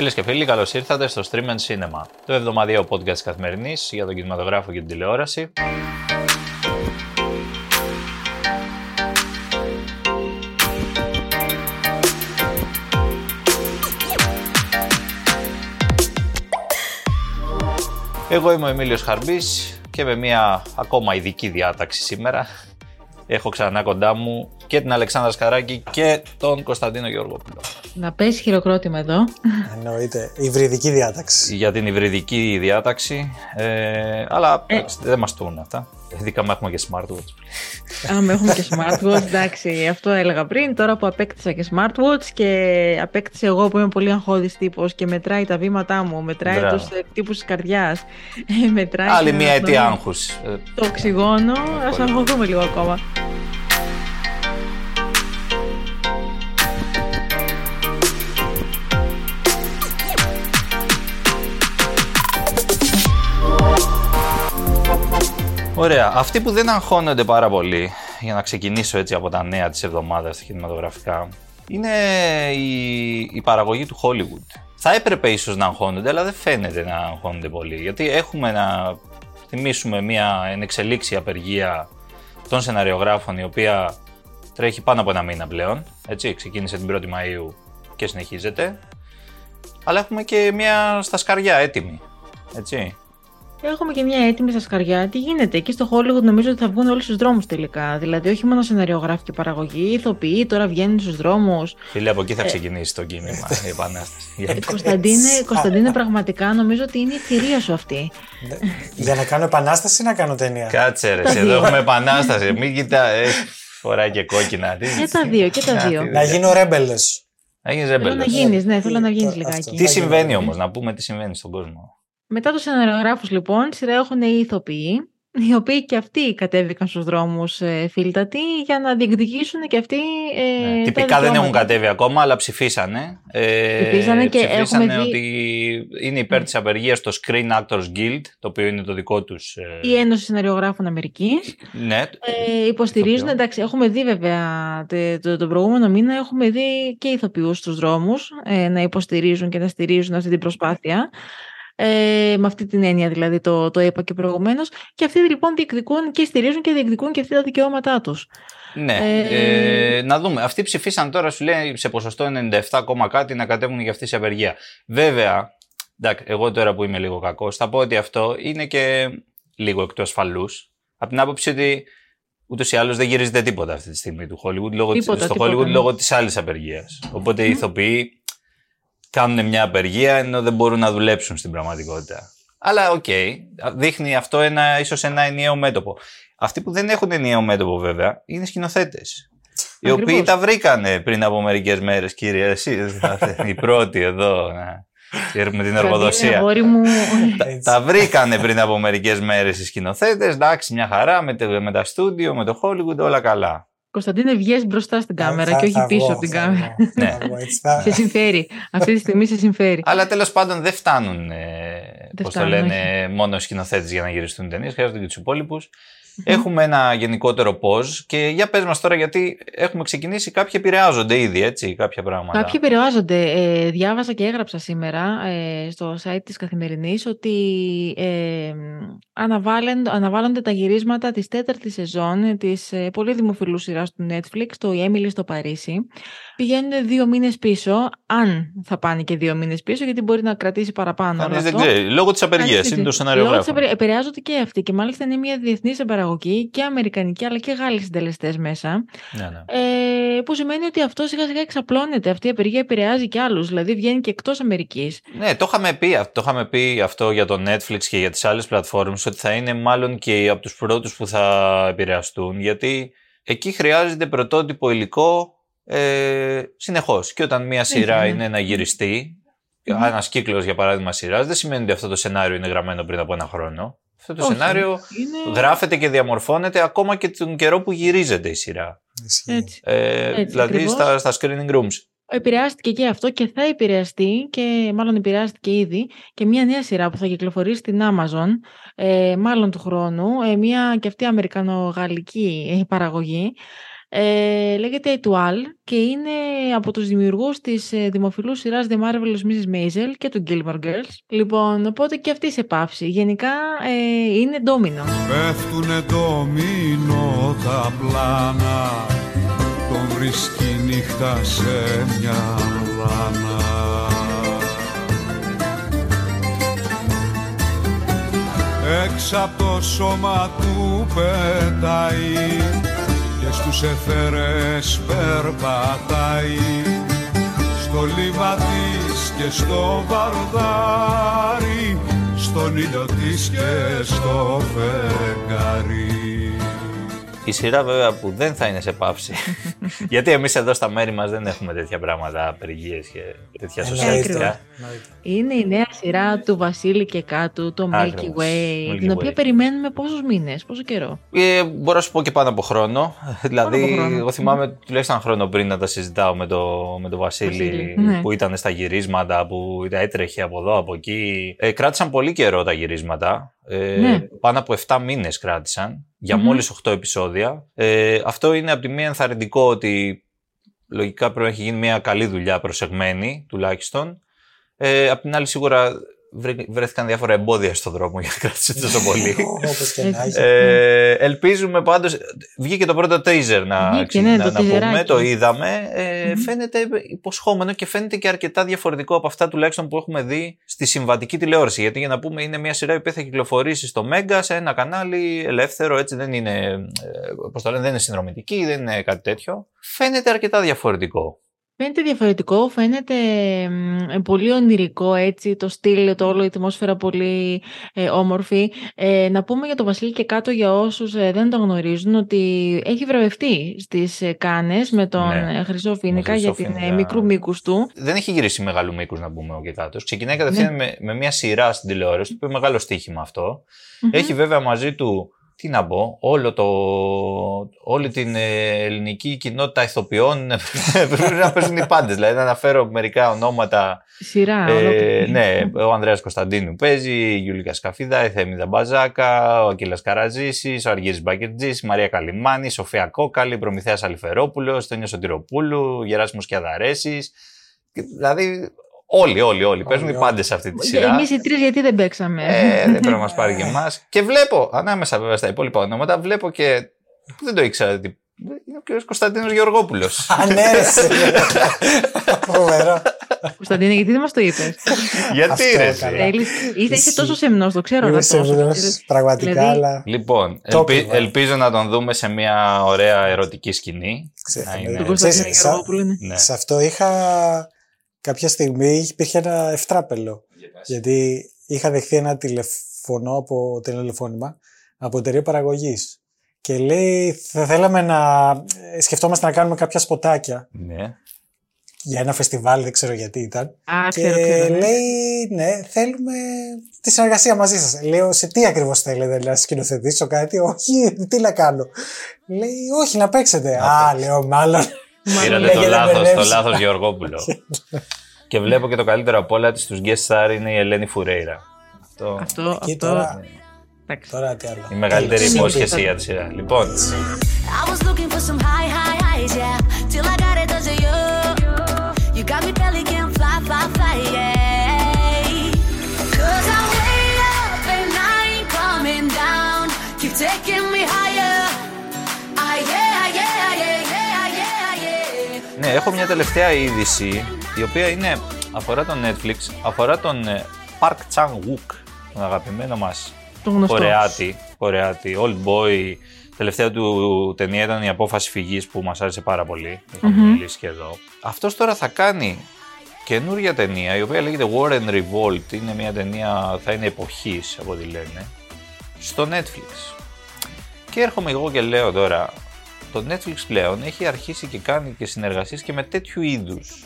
Φίλες και φίλοι, καλώς ήρθατε στο Stream and Cinema, το εβδομαδιαίο podcast καθημερινής για τον κινηματογράφο και την τηλεόραση. Εγώ είμαι ο Εμίλιος Χαρμπής και με μια ακόμα ειδική διάταξη σήμερα έχω ξανά κοντά μου και την Αλεξάνδρα Σκαράκη και τον Κωνσταντίνο Γεωργόπουλο. Να πέσει χειροκρότημα εδώ. Εννοείται. Υβριδική διάταξη. Για την υβριδική διάταξη. Ε, αλλά ε. δεν μας τούν αυτά. Ειδικά με έχουμε και smartwatch. Αν έχουμε και smartwatch, εντάξει, αυτό έλεγα πριν. Τώρα που απέκτησα και smartwatch και απέκτησε εγώ που είμαι πολύ αγχώδης τύπος και μετράει τα βήματά μου, μετράει τους τύπους της καρδιάς. μετράει. Άλλη μία αιτία άγχους. Το οξυγόνο. Α αγχωθούμε λίγο ακόμα. Ωραία. Αυτοί που δεν αγχώνονται πάρα πολύ, για να ξεκινήσω έτσι από τα νέα της εβδομάδας στα κινηματογραφικά, είναι η, η παραγωγή του Hollywood. Θα έπρεπε ίσως να αγχώνονται, αλλά δεν φαίνεται να αγχώνονται πολύ. Γιατί έχουμε να θυμίσουμε μια ενεξελίξη απεργία των σεναριογράφων, η οποία τρέχει πάνω από ένα μήνα πλέον. Έτσι, ξεκίνησε την 1η Μαΐου και συνεχίζεται. Αλλά έχουμε και μια στα σκαριά έτοιμη. Έτσι. Έχουμε και μια έτοιμη στα σκαριά. Τι γίνεται, εκεί στο Hollywood νομίζω ότι θα βγουν όλοι στους δρόμους τελικά. Δηλαδή, όχι μόνο σεναριογράφοι και παραγωγή, ηθοποιοί τώρα βγαίνουν στους δρόμους. Φίλε, από εκεί θα ε, ξεκινήσει το κίνημα, η επανάσταση. Ε, Κωνσταντίνε, Κωνσταντίνε, πραγματικά νομίζω ότι είναι η θηρία σου αυτή. Ναι. Για να κάνω επανάσταση ή να κάνω ταινία; Κάτσε ρε, εδώ έχουμε επανάσταση. Μην κοιτά. Ε, φοράει και κόκκινα. Και τα δύο, και τα δύο. Να γίνω ρέμπελε. Να γίνεις ρέμπελε. Θέλω να γίνεις, ναι, θέλω να γίνεις λιγάκι. Τι συμβαίνει όμως, να πούμε τι συμβαίνει στον κόσμο. Μετά τους σεναριογράφους λοιπόν, σειρά έχουν οι ηθοποιοί, οι οποίοι και αυτοί κατέβηκαν στους δρόμους ε, φίλτατοι για να διεκδικήσουν και αυτοί ε, ναι, Τυπικά δεν έχουν κατέβει ακόμα, αλλά ψηφίσανε. Ε, ψηφίσανε και ψηφίσανε έχουμε ότι είναι υπέρ ναι. της απεργίας στο Screen Actors Guild, το οποίο είναι το δικό τους... Ε... Η Ένωση Σεναριογράφων Αμερικής. Ναι. Ε, υποστηρίζουν, εντάξει, έχουμε δει βέβαια τον το, προηγούμενο μήνα, έχουμε δει και ηθοποιούς στους δρόμους ε, να υποστηρίζουν και να στηρίζουν αυτή την προσπάθεια. Ε, με αυτή την έννοια δηλαδή το, το είπα και προηγουμένως. Και αυτοί λοιπόν διεκδικούν και στηρίζουν και διεκδικούν και αυτοί τα δικαιώματά τους. Ναι. Ε, ε, να δούμε. Αυτοί ψηφίσαν τώρα, σου λέει, σε ποσοστό 97, κάτι να κατέβουν για αυτή σε απεργία. Βέβαια, εντάξει, εγώ τώρα που είμαι λίγο κακός, θα πω ότι αυτό είναι και λίγο εκτός ασφαλού. Από την άποψη ότι ούτως ή άλλως δεν γυρίζεται τίποτα αυτή τη στιγμή του Hollywood, λόγω, τίποτα, στο τίποτα, Hollywood ναι. λόγω της άλλης απεργίας. Οπότε mm. οι ηθοποιοί κάνουν μια απεργία ενώ δεν μπορούν να δουλέψουν στην πραγματικότητα. Αλλά OK, okay, δείχνει αυτό ένα, ίσως ένα ενιαίο μέτωπο. Αυτοί που δεν έχουν ενιαίο μέτωπο βέβαια είναι σκηνοθέτες. Οι οποίοι τα βρήκανε πριν από μερικές μέρες, κύριε. Εσύ η πρώτη εδώ. Να. Με την εργοδοσία. τα, τα βρήκανε πριν από μερικές μέρες οι σκηνοθέτες. Εντάξει, μια χαρά με, με τα στούντιο, με το Hollywood, όλα καλά. Κωνσταντίνε, βγες μπροστά στην κάμερα και όχι πίσω από την κάμερα. Ναι. σε συμφέρει. Αυτή τη στιγμή σε συμφέρει. Αλλά τέλος πάντων δεν φτάνουν, ε, πώς το λένε, μόνο οι σκηνοθέτες για να γυριστούν ταινίες. Χρειάζονται και τους υπόλοιπους. Έχουμε ένα γενικότερο πώς και για πες μας τώρα γιατί έχουμε ξεκινήσει, κάποιοι επηρεάζονται ήδη, έτσι, κάποια πράγματα. Κάποιοι επηρεάζονται. Ε, διάβασα και έγραψα σήμερα ε, στο site της Καθημερινής ότι ε, αναβάλλονται, αναβάλλονται τα γυρίσματα της τέταρτης σεζόν της ε, πολύ δημοφιλούς σειράς του Netflix, το Emily στο Παρίσι. Πηγαίνουν δύο μήνες πίσω, αν θα πάνε και δύο μήνες πίσω, γιατί μπορεί να κρατήσει παραπάνω. Κανείς δεν ξέρει. Λόγω της απεργίας, είναι το σενάριο Λόγω της επηρεάζονται και αυτοί και μάλιστα είναι μια διεθνής παραγωγή και αμερικανική αλλά και Γάλλοι συντελεστές μέσα. Ναι, ναι. Ε, που σημαίνει ότι αυτό σιγά σιγά εξαπλώνεται. Αυτή η απεργία επηρεάζει και άλλους. Δηλαδή βγαίνει και εκτός Αμερικής. Ναι, το είχαμε, πει, το είχαμε πει αυτό για το Netflix και για τις άλλες πλατφόρμες ότι θα είναι μάλλον και από τους πρώτους που θα επηρεαστούν. Γιατί εκεί χρειάζεται πρωτότυπο υλικό ε, συνεχώς. Και όταν μία σειρά είναι να γυριστεί, mm-hmm. ένας κύκλος για παράδειγμα σειράς, δεν σημαίνει ότι αυτό το σενάριο είναι γραμμένο πριν από ένα χρόνο. Αυτό το σενάριο γράφεται και διαμορφώνεται ακόμα και τον καιρό που γυρίζεται η σειρά. Έτσι. Ε, δηλαδή στα, στα screening rooms. Επηρεάστηκε και αυτό και θα επηρεαστεί και μάλλον επηρεάστηκε ήδη και μια νέα σειρά που θα κυκλοφορήσει στην Amazon ε, μάλλον του χρόνου, ε, μια και αυτή αμερικανογαλλική ε, παραγωγή Ε, λέγεται Etoile και είναι από τους δημιουργούς της ε, δημοφιλούς σειράς The Marvelous Mrs. Maisel και του Gilmore Girls. Λοιπόν, οπότε και αυτή σε πάυση. Γενικά ε, είναι ντόμινο. Πέφτουνε ντόμινο τα πλάνα Τον βρίσκει νύχτα σε μια λάνα Έξω από το σώμα του πετάει Και στους εθέρες περπατάει Στο λίμα της και στο βαρδάρι Στον ήλιο της και στο φεγγάρι Η σειρά βέβαια που δεν θα είναι σε πάυση. Γιατί εμείς εδώ στα μέρη μας δεν έχουμε τέτοια πράγματα, απεργίες και τέτοια Εννοείται. σοσιαλιστικά. Εννοείται. Είναι η νέα σειρά του Βασίλη και κάτω, το Milky Ακριβώς, Way, Milky την οποία Way. περιμένουμε πόσους μήνες, πόσο καιρό; Ε, μπορώ να σου πω και πάνω από χρόνο. δηλαδή, από χρόνο. εγώ θυμάμαι τουλάχιστον ένα χρόνο πριν να τα συζητάω με τον με το Βασίλη, Βασίλη, ναι. που ήταν στα γυρίσματα, που έτρεχε από εδώ, από εκεί. Ε, κράτησαν πολύ καιρό τα γυρίσματα. Ε, Ναι. Πάνω από 7 μήνες κράτησαν για Μμμ. μόλις 8 επεισόδια. Ε, αυτό είναι από τη μία ενθαρρυντικό ότι λογικά πρέπει να έχει γίνει μια καλή δουλειά προσεγμένη τουλάχιστον. Ε, απ' την άλλη σίγουρα βρέ- βρέθηκαν διάφορα εμπόδια στον δρόμο για να κράτησε τόσο πολύ. Όπως και να έχει. Ε, ελπίζουμε πάντως, βγήκε το πρώτο teaser να, Βγήκε, ξε- ναι, να, το να πούμε, teaserάκι. το είδαμε. Ε, Μμμ. Φαίνεται υποσχόμενο και φαίνεται και αρκετά διαφορετικό από αυτά τουλάχιστον που έχουμε δει στη συμβατική τηλεόραση. Γιατί για να πούμε είναι μια σειρά που θα κυκλοφορήσει στο Μέγκα σε ένα κανάλι ελεύθερο, έτσι δεν είναι, ε, πώς το λένε, δεν είναι συνδρομητική, δεν είναι κάτι τέτοιο. Φαίνεται αρκετά διαφορετικό. Φαίνεται διαφορετικό, φαίνεται μ, πολύ ονειρικό έτσι, το στυλ, το όλο, η ατμόσφαιρα πολύ ε, όμορφη. Ε, να πούμε για το Βασίλη και κάτω για όσους ε, δεν τον γνωρίζουν ότι έχει βραβευτεί στις ε, Κάνες με τον Ναι, ε, Χρυσό Φίνικα Χρυσό για την ε, Φίνικα. μικρού μήκους του. δεν έχει γυρίσει μεγάλου μήκους να πούμε ο Κεκάτο. Ξεκινάει κατευθείαν Ναι. με, με μια σειρά στην τηλεόραση, το οποίο είναι μεγάλο στοίχημα αυτό. Μμμ. Έχει βέβαια μαζί του, τι να πω, όλο το, όλη την ε, ελληνική κοινότητα ηθοποιών πρέπει να παίζουν οι πάντες. Δηλαδή να αναφέρω μερικά ονόματα. Σειρά, Ε, ολόκληρη. ναι, ο Ανδρέας Κωνσταντίνου παίζει, η Γιούλικα Σκαφίδα, η Θέμιδα Μπαζάκα, ο Ακύλας Καραζήσης, ο Αργύρης Μπακερτζής, η Μαρία Καλιμάνη, η Σοφία Κόκαλη, η Προμηθέας Αλιφερόπουλος, Τόνιο Σωτηροπούλου, ο Γεράσιμος Κιαδαρέσης. Και Δηλαδή όλοι, όλοι, όλοι. Παίζουν οι όλοι. πάντες σε αυτή τη σειρά. Εμείς οι τρεις γιατί δεν παίξαμε; Ε, δεν πρέπει να μας πάρει και εμάς. Και βλέπω, ανάμεσα βέβαια στα υπόλοιπα ονόματα, βλέπω και. που δεν το ήξερα. ότι Είναι ο κ. Κωνσταντίνος Γεωργόπουλος. Α, ναι, ρε, σε. Φοβερό. Κωνσταντίνε, γιατί δεν μας το είπες; Γιατί Αυτό ρε. καλά. εσύ; Θέλεις, είσαι, είσαι Εσύ. τόσο σεμνός, το ξέρω. Είμαι αλλά τόσο. σίγουρος, πραγματικά, Δηλαδή- αλλά Λοιπόν, Το ελπι- είπα. ελπίζω να τον δούμε σε μια ωραία ερωτική σκηνή. Ξέρω, Να ναι. είναι- Τον Κωνσταντίνο Ξέρεις, Γεωργόπουλο είναι. Ναι. σε αυτό είχα κάποια στιγμή υπήρχε ένα ευτράπελο. Γιατί είχα δεχθεί ένα τηλεφωνό από τηλεφώνημα από εταιρεία παραγωγής. Και λέει, θα θέλαμε να ε, σκεφτόμαστε να κάνουμε κάποια σποτάκια Ναι. για ένα φεστιβάλ, δεν ξέρω γιατί ήταν. Α, Και ξέρω, ξέρω. ναι. λέει, ναι, θέλουμε τη συνεργασία μαζί σας. Λέω, σε τι ακριβώς θέλετε, να σκηνοθετήσω κάτι. Όχι, τι να κάνω. Λέει, όχι, να παίξετε. Α, λέω, μάλλον. Πήρατε λέγε, το δεν λάθος, το μπερδεύεις. λάθος Γεωργόπουλο. και βλέπω και το καλύτερο από όλα τη στου guest star είναι η Ελένη Φουρέιρα. Αυτό Αυτό, Εκεί αυτό, τώρα, εντάξει. τώρα τι άλλο. η μεγαλύτερη Τέλος. υπόσχεση για τη σειρά. Λοιπόν, I was Ναι, έχω μια τελευταία είδηση η οποία είναι, αφορά τον Netflix, αφορά τον ε, Park Chan Wook, τον αγαπημένο μας Το γνωστό. Κορεάτη, Κορεάτη, Old Boy. Τελευταία του ταινία ήταν η απόφαση φυγής που μας άρεσε πάρα πολύ. Είχαμε Μμμ. μιλήσει και εδώ. Αυτός τώρα θα κάνει καινούργια ταινία η οποία λέγεται War and Revolt. Είναι μια ταινία, θα είναι εποχής από ό,τι λένε, στο Netflix. Και έρχομαι εγώ και λέω τώρα, το Netflix πλέον έχει αρχίσει και κάνει και συνεργασίες και με τέτοιου είδους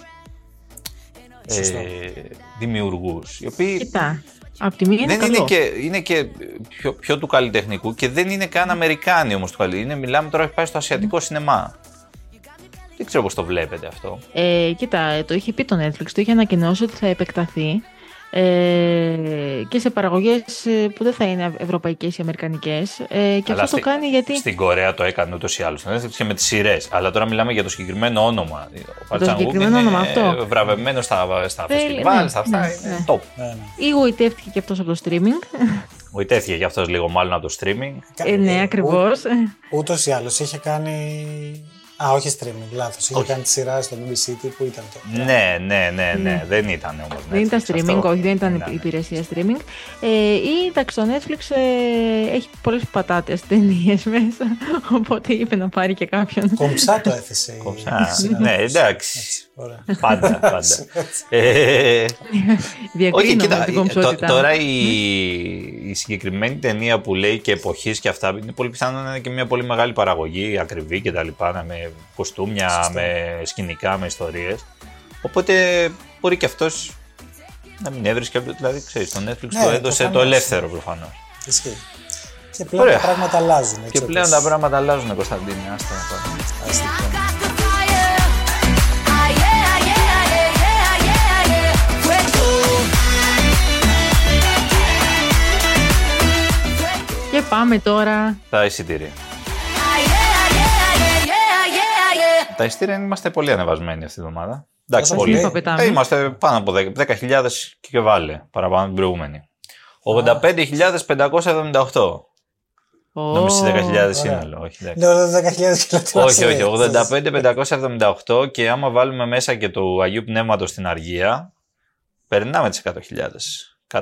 Σωστό. ε, δημιουργούς, οι οποίοι Κοίτα, απ' τη μία είναι δεν καλό. είναι και, είναι και πιο, πιο του καλλιτεχνικού και δεν είναι καν Αμερικάνοι όμως του καλλιτεχνικού. Είναι, μιλάμε τώρα, έχει πάει στο ασιατικό σινεμά. Δεν ξέρω πώς το βλέπετε αυτό. Ε, κοίτα, το είχε πει το Netflix, το είχε ανακοινώσει ότι θα επεκταθεί ε, και σε παραγωγές ε, που δεν θα είναι ευρωπαϊκές ή αμερικανικές. Ε, και Αλλά αυτό το στη- κάνει γιατί... Στην Κορέα το έκανε ούτως ή άλλως. και με τις σειρές. Αλλά τώρα μιλάμε για το συγκεκριμένο όνομα. Ο Παρτσάν Γουκ συγκεκριμένο είναι όνομα, αυτό. βραβευμένο στα, στα Θέλει- φεστιβάλ, ναι, στα αυτά. ναι, είναι ναι. top. Ναι, ναι. Ή γοητεύτηκε και αυτός από το streaming. Βοητεύτηκε κι αυτός λίγο μάλλον από το streaming. Ε, ναι, ακριβώς. Ούτως ή άλλως είχε κάνει. Α, όχι streaming, λάθος. Είχε Όχι. κάνει τη σειρά στο BBC που ήταν το. Ναι, ναι, ναι, ναι. Δεν ήταν όμως. Δεν ήταν streaming, όχι, δεν ήταν Ναι, ναι. υπηρεσία streaming. Ε, ή εντάξει, το Netflix ε, έχει πολλές πατάτες ταινίες μέσα. Οπότε είπε να πάρει και κάποιον. Κομψά το έθεσε. η Κομψά. σειρά. Ναι, εντάξει. Ωραία. Πάντα, πάντα. Ε, Όχι, Διακρίνω κοίτα, με την τω- κομψότητα. τώρα η, η συγκεκριμένη ταινία που λέει και εποχής και αυτά είναι πολύ πιθανό να είναι και μια πολύ μεγάλη παραγωγή, ακριβή και τα λοιπά, με κοστούμια, Σωστό. με σκηνικά, με ιστορίες. Οπότε μπορεί και αυτός να μην έβρισκε, δηλαδή ξέρεις, το Netflix Ναι, το έδωσε το προφανώς. ελεύθερο προφανώς. Ισχύει. Και πλέον Ωραία. τα πράγματα αλλάζουν. Έτσι, Και πλέον όπως- τα πράγματα αλλάζουν, Κωνσταντίνε, άστα να πάμε. Ας την I πούμε. Τα εισιτήρια είμαστε πολύ ανεβασμένοι αυτή τη εβδομάδα. Εντάξει, Όσο πολύ. λέει. Είπα, πετάμε. Ε, είμαστε πάνω από 10 10.000 και βάλε παραπάνω από την προηγούμενη. 85.578. Ω, Νόμιζε 10.000 ωραία. σύνολο. Όχι, εντάξει. Ναι, ωραία, 10.000 κιλά. όχι, όχι. 85.578 και άμα βάλουμε μέσα και του Αγίου Πνεύματος στην Αργία, περνάμε τις 100.000. 101.000.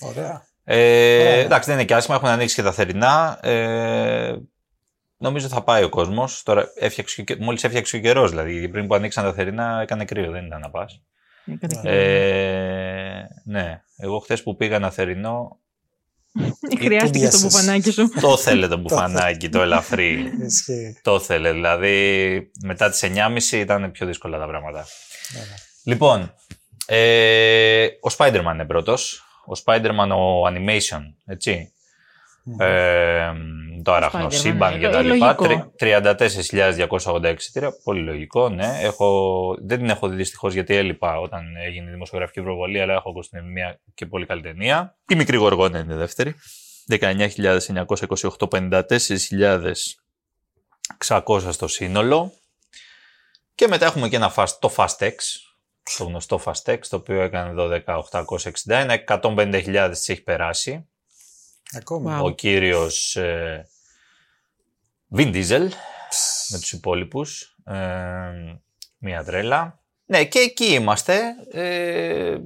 Ωραία. Ε, Ωραία. εντάξει, δεν είναι και άσχημα, έχουν ανοίξει και τα θερινά. Ε, νομίζω θα πάει ο κόσμος. Τώρα, έφτιαξε, και- μόλις έφτιαξε ο καιρός, δηλαδή πριν που ανοίξαν τα θερινά έκανε κρύο, δεν ήταν να πας. έκανε και- Ε, ναι, εγώ χθες που πήγα ένα θερινό, Χρειάστηκε το κουμπιάσες. μπουφανάκι σου. το θέλε το μπουφανάκι, το ελαφρύ. Ισχύει. το θέλε. Δηλαδή, μετά τις 9.30 ήταν πιο δύσκολα τα πράγματα. Ναι, ναι. Λοιπόν, ε, ο Spider-Man είναι πρώτος. Ο Spider-Man ο Animation, έτσι. Ε, το άραχνο Spider-Man, σύμπαν ναι. και τα Λο- λοιπά. λογικό. 34.286 εισιτήρια. Πολύ λογικό, ναι. Έχω, δεν την έχω δει δυστυχώς γιατί έλειπα όταν έγινε η δημοσιογραφική προβολή, αλλά έχω ακούσει την μια και πολύ καλή ταινία. Η μικρή γοργόνα είναι η δεύτερη. 19.928, 54.600 στο σύνολο. Και μετά έχουμε και ένα fast, το Fastex, το γνωστό Fastex, το οποίο έκανε 12.861, 150.000 τις έχει περάσει. Ακόμα. Wow. Ο κύριος ε, Vin Diesel με τους υπόλοιπους. Ε, μία τρέλα. Ναι, και εκεί είμαστε. Ε,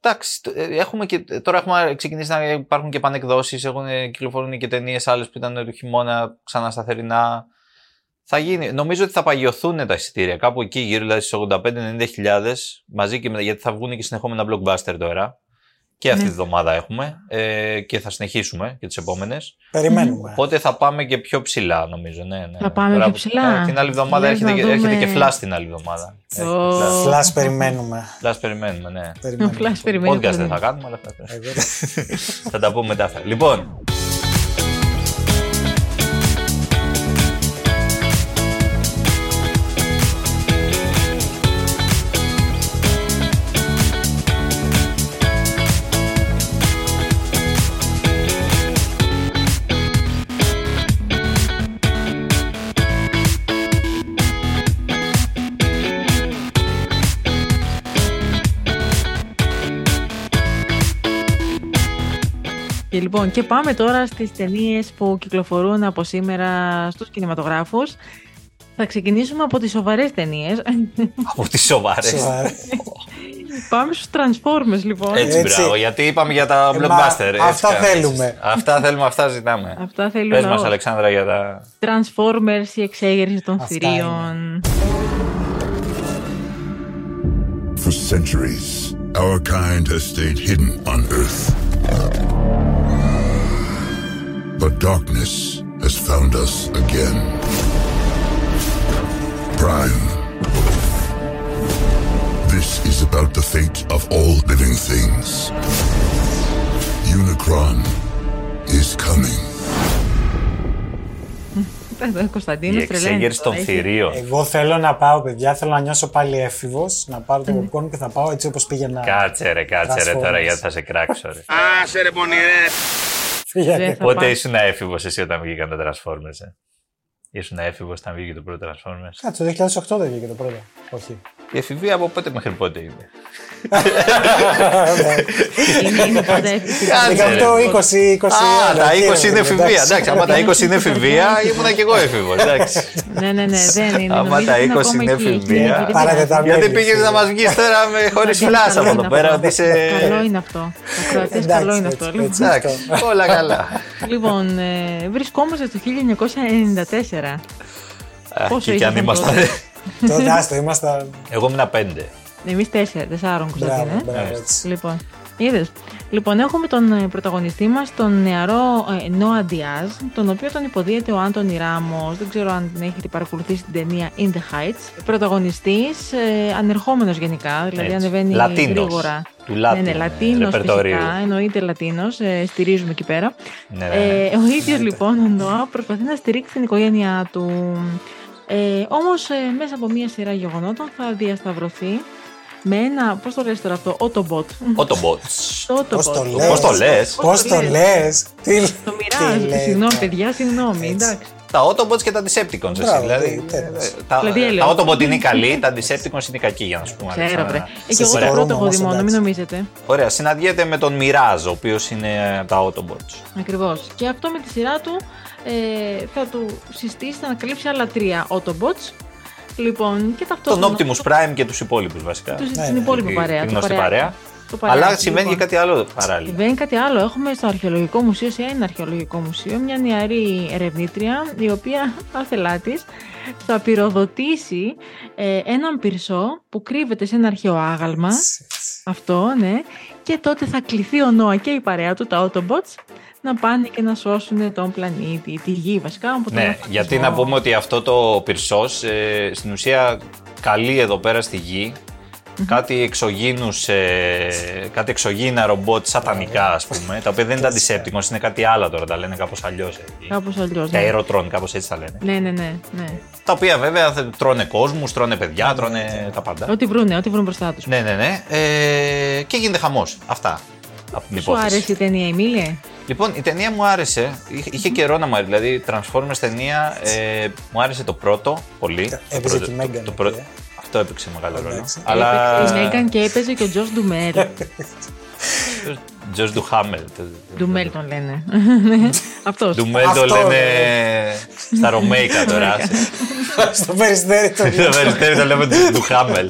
εντάξει, το- ε, έχουμε και, τώρα έχουμε ξεκινήσει να υπάρχουν και πανεκδόσεις, έχουν ε, κυκλοφορούν και ταινίες άλλες που ήταν του χειμώνα ξανά στα θερινά. Θα γίνει, νομίζω ότι θα παγιωθούν τα εισιτήρια κάπου εκεί γύρω δηλαδή στις 85-90 χιλιάδες μαζί και με, γιατί θα βγουν και συνεχόμενα blockbuster τώρα. Και αυτή Ναι. τη βδομάδα έχουμε ε, και θα συνεχίσουμε και τις επόμενες. Περιμένουμε. Οπότε θα πάμε και πιο ψηλά νομίζω. Ναι, ναι. Θα πάμε Τώρα πιο που- ψηλά. ε, την άλλη εβδομάδα Λες έρχεται, να και- έρχεται δούμε- και flash την άλλη εβδομάδα. Ω. Έρχεται flash. Φλάς περιμένουμε. Flash περιμένουμε, ναι. Περιμένουμε. Flash περιμένουμε. Podcast δεν θα κάνουμε, αλλά θα, Εγώ- θα τα πούμε μετά αυτά. Λοιπόν, Και λοιπόν, και πάμε τώρα στις ταινίες που κυκλοφορούν από σήμερα στους κινηματογράφους. Θα ξεκινήσουμε από τις σοβαρές ταινίες. από τις σοβαρές. Σοβαρά. πάμε στους Transformers λοιπόν. Έτσι, Έτσι. μπράβο, γιατί είπαμε για τα Ε, blockbuster. μα, έτσι αυτά κάνεις. θέλουμε. Αυτά θέλουμε, αυτά ζητάμε. Αυτά θέλουν Πες μας, όλα. Αλεξάνδρα, για τα... Transformers, η εξέγερση των Αυτά θηρίων. For centuries, our kind has stayed hidden on Earth. But darkness has found us again. Prime. This is about the fate of all living things. Unicron is coming. Ο Κωνσταντίνος Η εξέγερση των θηρίων. Εγώ θέλω να πάω, παιδιά, θέλω να νιώσω πάλι έφηβος, να πάρω το popcorn και θα πάω έτσι όπως πήγαινα. Κάτσε ρε, κάτσε ρε τώρα Transformers. γιατί θα σε κράξω ρε. Φύγατε. Δεν θα Πότε πάει. ήσουν έφηβος εσύ όταν βγήκαν τα Transformers, ε; Ήσουν έφηβος όταν βγήκε το πρώτο Transformers; Κάτσε, το 2008 δεν βγήκε το πρώτο. Όχι. Η εφηβεία από πότε μέχρι πότε είναι; Είναι, είναι πάντα έφυγε. Κάτσε, ρε. 18, 20, 21. Α, τα 20 είναι εντάξει. εφηβεία. Εντάξει, άμα τα 20 είναι εφηβεία, ήμουνα κι εγώ έφηβος. Εντάξει. ναι, ναι, ναι, δεν είναι. Άμα Νομίζω τα ότι 20 ακόμα είναι εκεί, στην εφηβεία. Ευρυπίδα. Παρατεταμένη. Γιατί Μέλη, πήγες να φίλε. μας βγεις τώρα με χωρίς Καλό φλάσσα από είναι εδώ πέρα αυτό. ότι είσαι... Καλό είναι αυτό. Ο Κροατές Εντάξει, καλό είναι έτσι, αυτό. έτσι. Λοιπόν. Εντάξει, όλα καλά. Λοιπόν, ε, βρισκόμαστε το 1994. Α, Πόσο Και κι αν ήσασταν ήμασταν... τότε; Τότε άστο, ήμασταν. Εγώ ήμουν πέντε. Εμείς τέσσερα, τεσσάρων Μπράβο, Κωνσταντίνε. μπράβο, Ναι. έτσι. Λοιπόν, είδες. Λοιπόν, έχουμε τον ε, πρωταγωνιστή μας, τον νεαρό ε, Νόα Διάζ, τον οποίο τον υποδίεται ο Άντωνι Ράμος, δεν ξέρω αν την έχετε παρακολουθήσει την ταινία In the Heights. Πρωταγωνιστής, ε, ανερχόμενος γενικά, δηλαδή Έτσι. ανεβαίνει Λατίνος. γρήγορα. Του Latin, ναι, ναι, ε, Λατίνος ρεπερτορίου. φυσικά, εννοείται Λατίνος, ε, στηρίζουμε εκεί πέρα. Ναι, ναι, ναι. Ε, ο ίδιος λοιπόν ο Νόα προσπαθεί να στηρίξει την οικογένειά του. Ε, όμως ε, μέσα από μία σειρά γεγονότων θα διασταυρωθεί με ένα, πώς το λες τώρα αυτό, Autobot. Autobots. Το Πώς το Autobot. λες; Πώς το λες; Πώς το λες; Τι Το τι μοιράζει. λέει Συγγνώμη, τώρα. παιδιά, συγγνώμη. Έτσι. Εντάξει. Τα Autobots και τα Decepticons. εσύ, Μπράβο, δηλαδή, τι- τέλος. ε, τα, Δηλαδή, τα έλεγα. Autobot είναι καλοί, τα Decepticons είναι κακοί, για να σου πούμε. Ξέρω, αλήθεια. βρε. Ε, Σε και εγώ το συγχωρούμε πρώτο έχω όμως, δει μόνο, μην εντάξει. νομίζετε. Ωραία, συναντιέται με τον Mirage, ο οποίος είναι από τα Autobots. Ακριβώς. Και αυτό με τη σειρά του ε, θα του συστήσει να ανακαλύψει άλλα τρία Autobots. Λοιπόν, και Τον ταυτόχρονα. Optimus Prime και τους υπόλοιπους βασικά. Τους, Ναι, την ναι. υπόλοιπη Η- παρέα. η το γνωστή παρέα- παρέα. το παρέα. Αλλά συμβαίνει Λοιπόν. και κάτι άλλο παράλληλα. Συμβαίνει κάτι άλλο. Έχουμε στο Αρχαιολογικό Μουσείο, σε ένα Αρχαιολογικό Μουσείο, μια νεαρή ερευνήτρια, η οποία, άθελά της, θα πυροδοτήσει ε, έναν πυρσό που κρύβεται σε ένα αρχαίο άγαλμα. Αυτό, ναι. Και τότε θα κληθεί ο Νόα και η παρέα του, τα Autobots, να πάνε και να σώσουν τον πλανήτη, τη γη βασικά. Από τον Ναι, φασισμό. γιατί να πούμε ότι αυτό το πυρσός ε, στην ουσία καλεί εδώ πέρα στη γη κάτι εξωγήνους, ε, κάτι εξωγήινα ρομπότ σατανικά ας πούμε, τα οποία δεν είναι τα Decepticons, είναι κάτι άλλο τώρα, τα λένε κάπως αλλιώς. εκεί. Κάπως αλλιώς. Τα Ναι. Aerotron, κάπως έτσι τα λένε. ναι, ναι, ναι, ναι. Τα οποία βέβαια θα- τρώνε κόσμους, τρώνε παιδιά, τρώνε τα πάντα. Ό,τι βρούνε, ό,τι βρουν μπροστά τους. Ναι, ναι, ναι. Ε, και γίνεται χαμός. Αυτά. Από την Σου υπόθεση. άρεσε η ταινία, Εμίλια; Λοιπόν, η ταινία μου άρεσε. Είχε, είχε καιρό να μου άρεσε. Δηλαδή, Transformers ταινία ε, μου άρεσε το πρώτο πολύ. Το Έπαιζε πρώτο- και η Megan το- το εκεί, πρώτο- ε. Αυτό έπαιξε μεγάλο ρόλο. Εντάξει. Αλλά. Έπαιξε η Μέγαν και έπαιζε και ο Τζος Ντουμέλ. Τζορτ Ντουχάμελ. Ντουμέλ τον λένε. Αυτός. Ντουμέλ το Αυτό, λένε ναι. στα Ρωμαϊκά τώρα. Στο περιστέρι το Στο περιστέρι το λέμε Ντουχάμελ.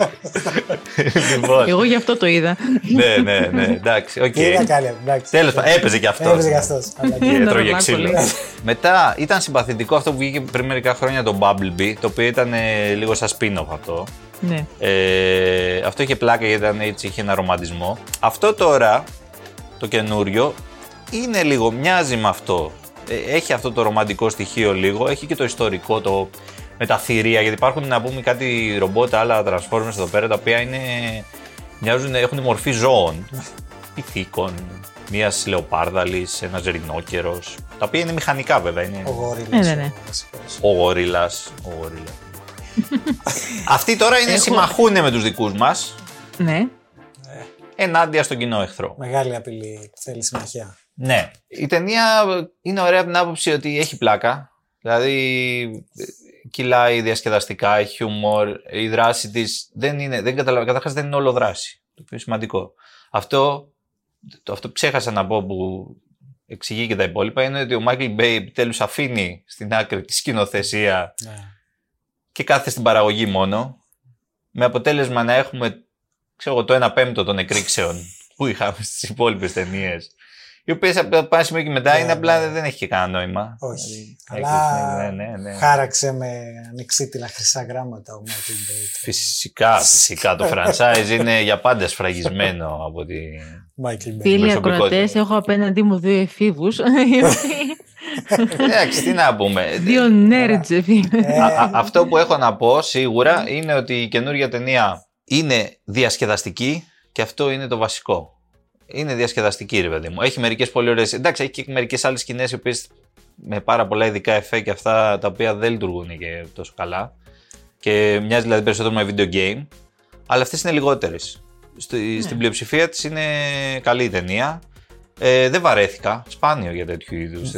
Λοιπόν. Εγώ γι' αυτό το είδα. Ναι, ναι, ναι. Εντάξει, οκ. Τι να κάνει, εντάξει. Τέλος πάντων, έπαιζε και αυτός. Έπαιζε και αυτός. αλλά Και Ναι, έτρωγε ναι, ξύλο. πολύ. Μετά ήταν συμπαθητικό αυτό που βγήκε πριν μερικά χρόνια το Bumblebee, το οποίο ήταν ε, λίγο σαν spin-off αυτό. Ναι. Ε, αυτό είχε πλάκα γιατί ήταν έτσι, είχε ένα ρομαντισμό. Αυτό τώρα, το καινούριο, είναι λίγο, μοιάζει με αυτό. Ε, έχει αυτό το ρομαντικό στοιχείο λίγο, έχει και το ιστορικό, το με τα θηρία, γιατί υπάρχουν να πούμε κάτι ρομπότ, άλλα transformers εδώ πέρα, τα οποία είναι, μοιάζουν, έχουν μορφή ζώων, ηθίκων, μιας λεοπάρδαλης, ένας ρινόκερος. Τα οποία είναι μηχανικά βέβαια. Είναι Ο γόριλας, Ναι, ναι, ναι. ο βασικός. ο γορίλα. Ο γορίλα. Αυτοί τώρα είναι Έχω- συμμαχούνε με τους δικούς μας Ναι. ενάντια στον κοινό εχθρό. Μεγάλη απειλή που θέλει συμμαχία. Ναι. Η ταινία είναι ωραία από την άποψη ότι έχει πλάκα. Δηλαδή ε, κυλάει διασκεδαστικά, έχει χιούμορ. Η δράση της δεν είναι. Δεν καταλαβαίνω. Καταρχάς δεν είναι όλο δράση. Το οποίο είναι σημαντικό. Αυτό, το, αυτό που ξέχασα να πω που εξηγεί και τα υπόλοιπα είναι ότι ο Μάικλ Μπέι επιτέλους αφήνει στην άκρη τη σκηνοθεσία Ναι. Και κάθεται στην παραγωγή μόνο. Με αποτέλεσμα να έχουμε ξέρω, εγώ, το 1 πέμπτο των εκρήξεων που είχαμε στις υπόλοιπες ταινίες. Οι οποίες από το σημείο και μετά Ναι, είναι απλά ναι. δεν έχει και κανένα νόημα. Όχι. Δηλαδή, Αλλά ναι, ναι, ναι. χάραξε με ανεξίτηλα χρυσά γράμματα ο Μάικλ Μπέιτ. Φυσικά, φυσικά το franchise είναι για πάντα σφραγισμένο από τη. Μάικλ Μπέι. Φίλοι προσωπικότητα. ακροατές, έχω απέναντί μου δύο εφήβους. Εντάξει, τι να πούμε. δύο nerds, φίλε. Α- α- αυτό που έχω να πω σίγουρα είναι ότι η καινούργια ταινία είναι διασκεδαστική και αυτό είναι το βασικό. Είναι διασκεδαστική, ρε παιδί μου. Έχει μερικές πολύ ωραίε. Εντάξει, έχει και μερικές άλλες σκηνές οι οποίες με πάρα πολλά ειδικά εφέ και αυτά τα οποία δεν λειτουργούν και τόσο καλά. Και μοιάζει δηλαδή περισσότερο με video game. Αλλά αυτές είναι λιγότερες. Στην πλειοψηφία της είναι καλή η ταινία. Ε, δεν βαρέθηκα. Σπάνιο για τέτοιου είδους.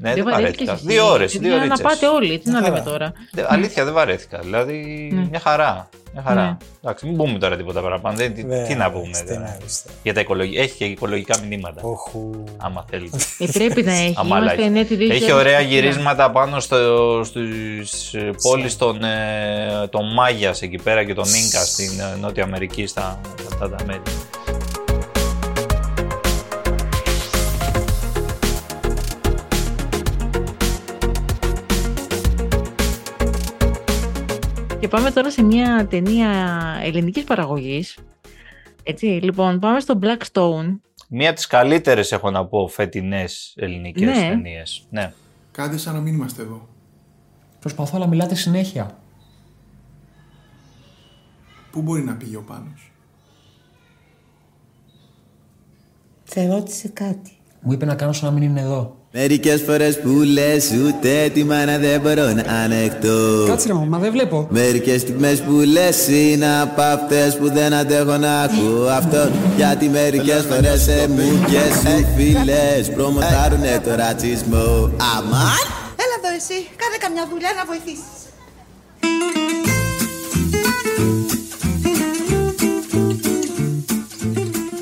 Ναι, δεν, βαρέθηκες βαρέθηκα. εσύ. Δύο ώρες. Γιατί Δύο να ώρες. πάτε όλοι, τι να Χαρά. λέμε τώρα. Δε- Αλήθεια δεν βαρέθηκα. Δηλαδή Ναι. μια χαρά. Μια χαρά. Ναι. Εντάξει, μην πούμε τώρα τίποτα παραπάνω. Δεν, τι, Ναι, τι να πούμε στην τώρα. άριστα. Για τα οικολογικά. Έχει και οικολογικά μηνύματα. Όχου. Άμα θέλεις. Ε, πρέπει να έχει. Άμα Είμαστε αλλάζει. νέτη 2021. Έχει ωραία γυρίσματα πάνω στο, στις ε, πόλεις των, ε, των Μάγιας εκεί πέρα και των Ίνκας στην ε, Νότια Αμερική στα σε αυτά τα μέρη. Και πάμε τώρα σε μια ταινία ελληνικής παραγωγής. Έτσι, λοιπόν, πάμε στο Blackstone. Μία από τις καλύτερες έχω να πω φετινές ελληνικές Ναι. ταινίες. Ναι. Κάντε σαν να μην είμαστε εδώ. Προσπαθώ, αλλά μιλάτε συνέχεια. Πού μπορεί να πήγε ο Πάνος; Σε ρώτησε κάτι. Μου είπε να κάνω σαν να μην είναι εδώ. Μερικές φορές που λες ούτε τη μάνα δεν μπορώ να ανεχτώ Κάτσε ρε μου, μα δεν βλέπω. Μερικές στιγμές που λες είναι απ' αυτές που δεν αντέχω να ακούω αυτό Γιατί μερικές φορές σε μου και σου φίλες προμοτάρουνε το ρατσισμό Αμάν! Έλα εδώ εσύ, κάνε καμιά δουλειά να βοηθήσεις.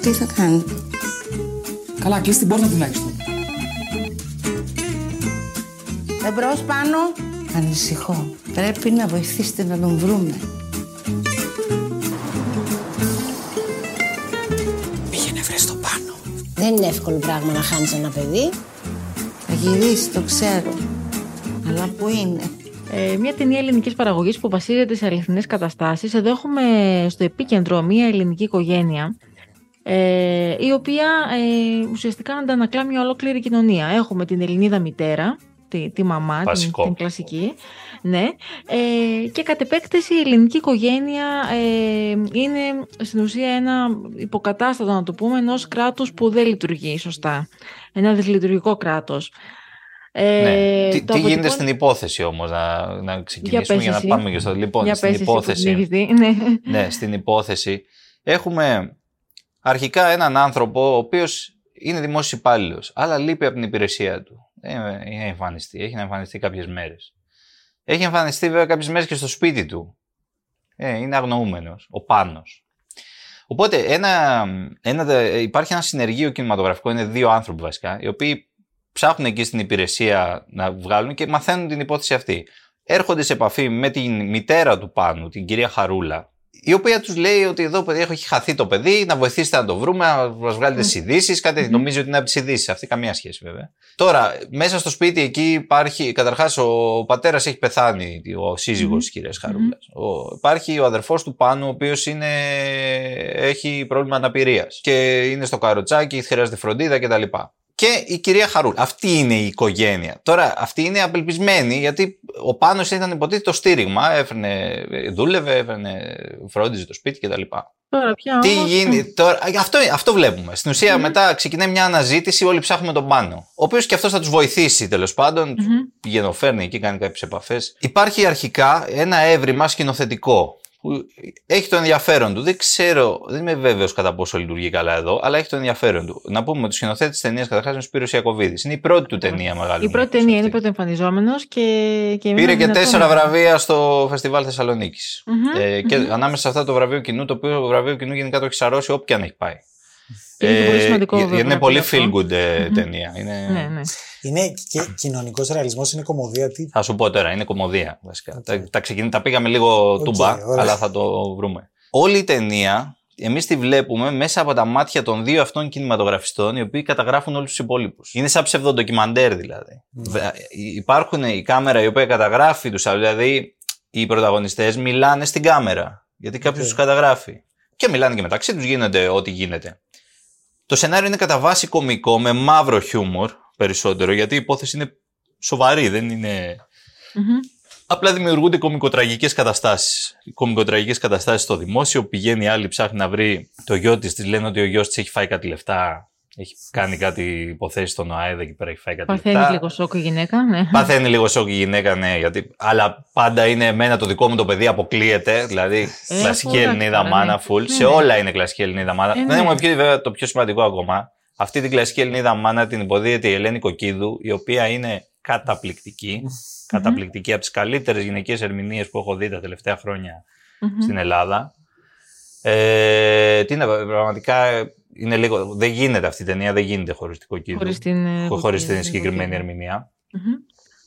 Τι θα κάνει; Καλά, κλείσει την πόρτα τουλάχιστον. Εμπρός πάνω. Ανησυχώ. Πρέπει να βοηθήσετε να τον βρούμε. Πήγαινε βρε στο πάνω. Δεν είναι εύκολο πράγμα να χάνεις ένα παιδί. Θα γυρίσει, το ξέρω. Αλλά πού είναι; Ε, μια ταινία ελληνικής παραγωγής που βασίζεται σε αληθινές καταστάσεις. Εδώ έχουμε στο επίκεντρο μια ελληνική οικογένεια ε, η οποία ε, ουσιαστικά αντανακλά μια ολόκληρη κοινωνία. Έχουμε την Ελληνίδα μητέρα, τη, τη μαμά, την, Βασικό. την κλασική, ναι, ε, και κατ' επέκταση η ελληνική οικογένεια ε, είναι στην ουσία ένα υποκατάστατο, να το πούμε, ενός κράτους που δεν λειτουργεί σωστά. Ένα δυσλειτουργικό κράτος. Ε, ναι. Τι, το τι γίνεται αποτυπώνει- στην υπόθεση όμως να, να ξεκινήσουμε πες για, εσύ. να πάμε και στο... Λοιπόν, Για στην πες εσύ που την υπόθεση... έχεις δει. Ναι. ναι, στην υπόθεση έχουμε αρχικά έναν άνθρωπο ο οποίος είναι δημόσιος υπάλληλος, αλλά λείπει από την υπηρεσία του. Δεν είναι εμφανιστεί, έχει να εμφανιστεί κάποιες μέρες. Έχει εμφανιστεί βέβαια κάποιες μέρες και στο σπίτι του. Ε, είναι αγνοούμενος, ο Πάνος. Οπότε ένα, ένα, υπάρχει ένα συνεργείο κινηματογραφικό, είναι δύο άνθρωποι βασικά, οι οποίοι ψάχνουν εκεί στην υπηρεσία να βγάλουν και μαθαίνουν την υπόθεση αυτή. Έρχονται σε επαφή με την μητέρα του Πάνου, την κυρία Χαρούλα, η οποία τους λέει ότι εδώ παιδί έχει χαθεί το παιδί, να βοηθήσετε να το βρούμε, να μας βγάλετε στι ειδήσεις. Κάτι νομίζει ότι είναι από τις ειδήσεις. Αυτή καμία σχέση βέβαια. Τώρα, μέσα στο σπίτι εκεί υπάρχει. Καταρχάς, ο πατέρας έχει πεθάνει, ο σύζυγος τη κυρίας Χαρούλας. Ο, υπάρχει ο αδερφός του Πάνου, ο οποίος έχει πρόβλημα αναπηρίας. Και είναι στο καροτσάκι, χρειάζεται φροντίδα κτλ. Και η κυρία Χαρούλα. Αυτή είναι η οικογένεια. Τώρα, αυτή είναι απελπισμένη γιατί ο Πάνος ήταν υποτίθεται το στήριγμα. Έφερνε, δούλευε, έφερνε, φρόντιζε το σπίτι κτλ. Τώρα πια Τι όμως, γίνεται τώρα, αυτό, αυτό βλέπουμε. Στην ουσία μετά ξεκινάει μια αναζήτηση, όλοι ψάχνουμε τον πάνω. Ο οποίος και αυτός θα τους βοηθήσει τέλος πάντων. Μμμ. Πηγαινοφέρνει εκεί, κάνει κάποιες επαφές. Υπάρχει αρχικά ένα έβριμα σκηνοθετικό που έχει το ενδιαφέρον του. Δεν ξέρω, δεν είμαι βέβαιος κατά πόσο λειτουργεί καλά εδώ, αλλά έχει το ενδιαφέρον του. Να πούμε ότι ο σκηνοθέτης τη ταινίας καταρχάς είναι ο Σπύρος Ιακοβίδης. Είναι η πρώτη του ταινία μεγάλη. Η πρώτη ταινία είναι πρωτοεμφανιζόμενο και, και Πήρε είναι και δυνατόν τέσσερα να- βραβεία στο Φεστιβάλ Θεσσαλονίκης. Μμμ, Ε, και μμμ. ανάμεσα σε αυτά το βραβείο κοινού, το οποίο το βραβείο κοινού γενικά το έχει σαρώσει όπου και αν έχει πάει. Και είναι και πολύ σημαντικό, για- βέβαια, είναι πολύ αυτό. feel good ε, Μμμ. ταινία. Είναι... Ναι, ναι. Είναι και κοινωνικός ρεαλισμός, είναι κομμωδία. Τι... Θα σου πω τώρα, είναι κωμωδία βασικά. Τα, τα, ξεκινή- τα πήγαμε λίγο Οκ, τούμπα, ωραία. αλλά θα το βρούμε. Όλη η ταινία, εμείς τη βλέπουμε μέσα από τα μάτια των δύο αυτών κινηματογραφιστών, οι οποίοι καταγράφουν όλους τους υπόλοιπους. Είναι σαν ψευδοντοκιμαντέρ δηλαδή. Βε- Υπάρχουν η κάμερα η οποία καταγράφει τους άλλους, δηλαδή οι πρωταγωνιστές μιλάνε στην κάμερα. Γιατί κάποιος Οκ. τους καταγράφει. Και μιλάνε και μεταξύ τους, γίνεται ό,τι γίνεται. Το σενάριο είναι κατά βάση κωμικό, με μαύρο χιούμορ περισσότερο, γιατί η υπόθεση είναι σοβαρή, δεν είναι. Μμμ. Απλά δημιουργούνται κομικοτραγικές καταστάσεις. Οι κομικοτραγικές καταστάσεις στο δημόσιο. Πηγαίνει η άλλη, ψάχνει να βρει το γιο της, της λένε ότι ο γιος της έχει φάει κάτι λεφτά Έχει κάνει κάτι υποθέσεις στον ΟΑΕΔ εκεί πέρα, έχει φάει κάτι Παθαίνει λεφτά. λίγο σοκ η γυναίκα, ναι. Παθαίνει λίγο σοκ η γυναίκα, ναι, γιατί... αλλά πάντα είναι εμένα το δικό μου το παιδί αποκλείεται. Δηλαδή, Ε, κλασική αυτό Ελληνίδα εντάξει, μάνα ναι. full. Ναι, σε ναι. όλα είναι κλασική Ελληνίδα μάνα. Ε, Δεν ναι. μου πει βέβαια το πιο σημαντικό ακόμα. Αυτή την κλασική Ελληνίδα μάνα την υποδίεται η Ελένη Κοκκίδου, η οποία είναι καταπληκτική. καταπληκτική από τις καλύτερες γυναικείε ερμηνείες που έχω δει τα τελευταία χρόνια Μμμ. στην Ελλάδα. Ε, τι είναι, πραγματικά είναι λίγο. Δεν γίνεται αυτή η ταινία, δεν γίνεται χωρίς την Κοκκίδου. Χωρίς την, ε, χωρίς Κοκκίδου, την την συγκεκριμένη Κοκκίδου. ερμηνεία. Μμμ.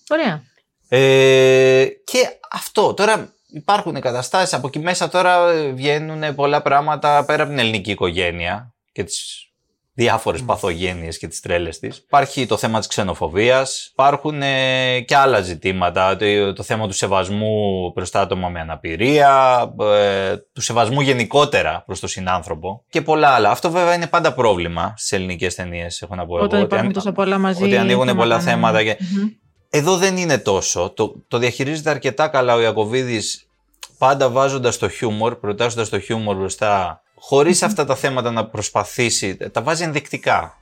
Ωραία. Ε, και αυτό. Τώρα υπάρχουν καταστάσεις. Από εκεί μέσα τώρα βγαίνουν πολλά πράγματα πέρα από την ελληνική οικογένεια και τις διάφορες παθογένειες και τις τρέλες της. Υπάρχει το θέμα της ξενοφοβίας. Υπάρχουν ε, και άλλα ζητήματα. Το, το θέμα του σεβασμού προς τα άτομα με αναπηρία. ε, του σεβασμού γενικότερα προς τον συνάνθρωπο. Και πολλά άλλα. Αυτό βέβαια είναι πάντα πρόβλημα στις ελληνικές ταινίες, έχω να πω εγώ. Όταν ότι υπάρχουν αν- τόσα πολλά μαζί. ότι ανοίγουν θέματα, πολλά ναι. θέματα και- Μμμ. εδώ δεν είναι τόσο. Το, το διαχειρίζεται αρκετά καλά ο Ιακωβίδης πάντα βάζοντας το χιούμορ, προτάσσοντας το χιούμορ μπροστά, χωρίς αυτά τα θέματα να προσπαθήσει, τα βάζει ενδεικτικά.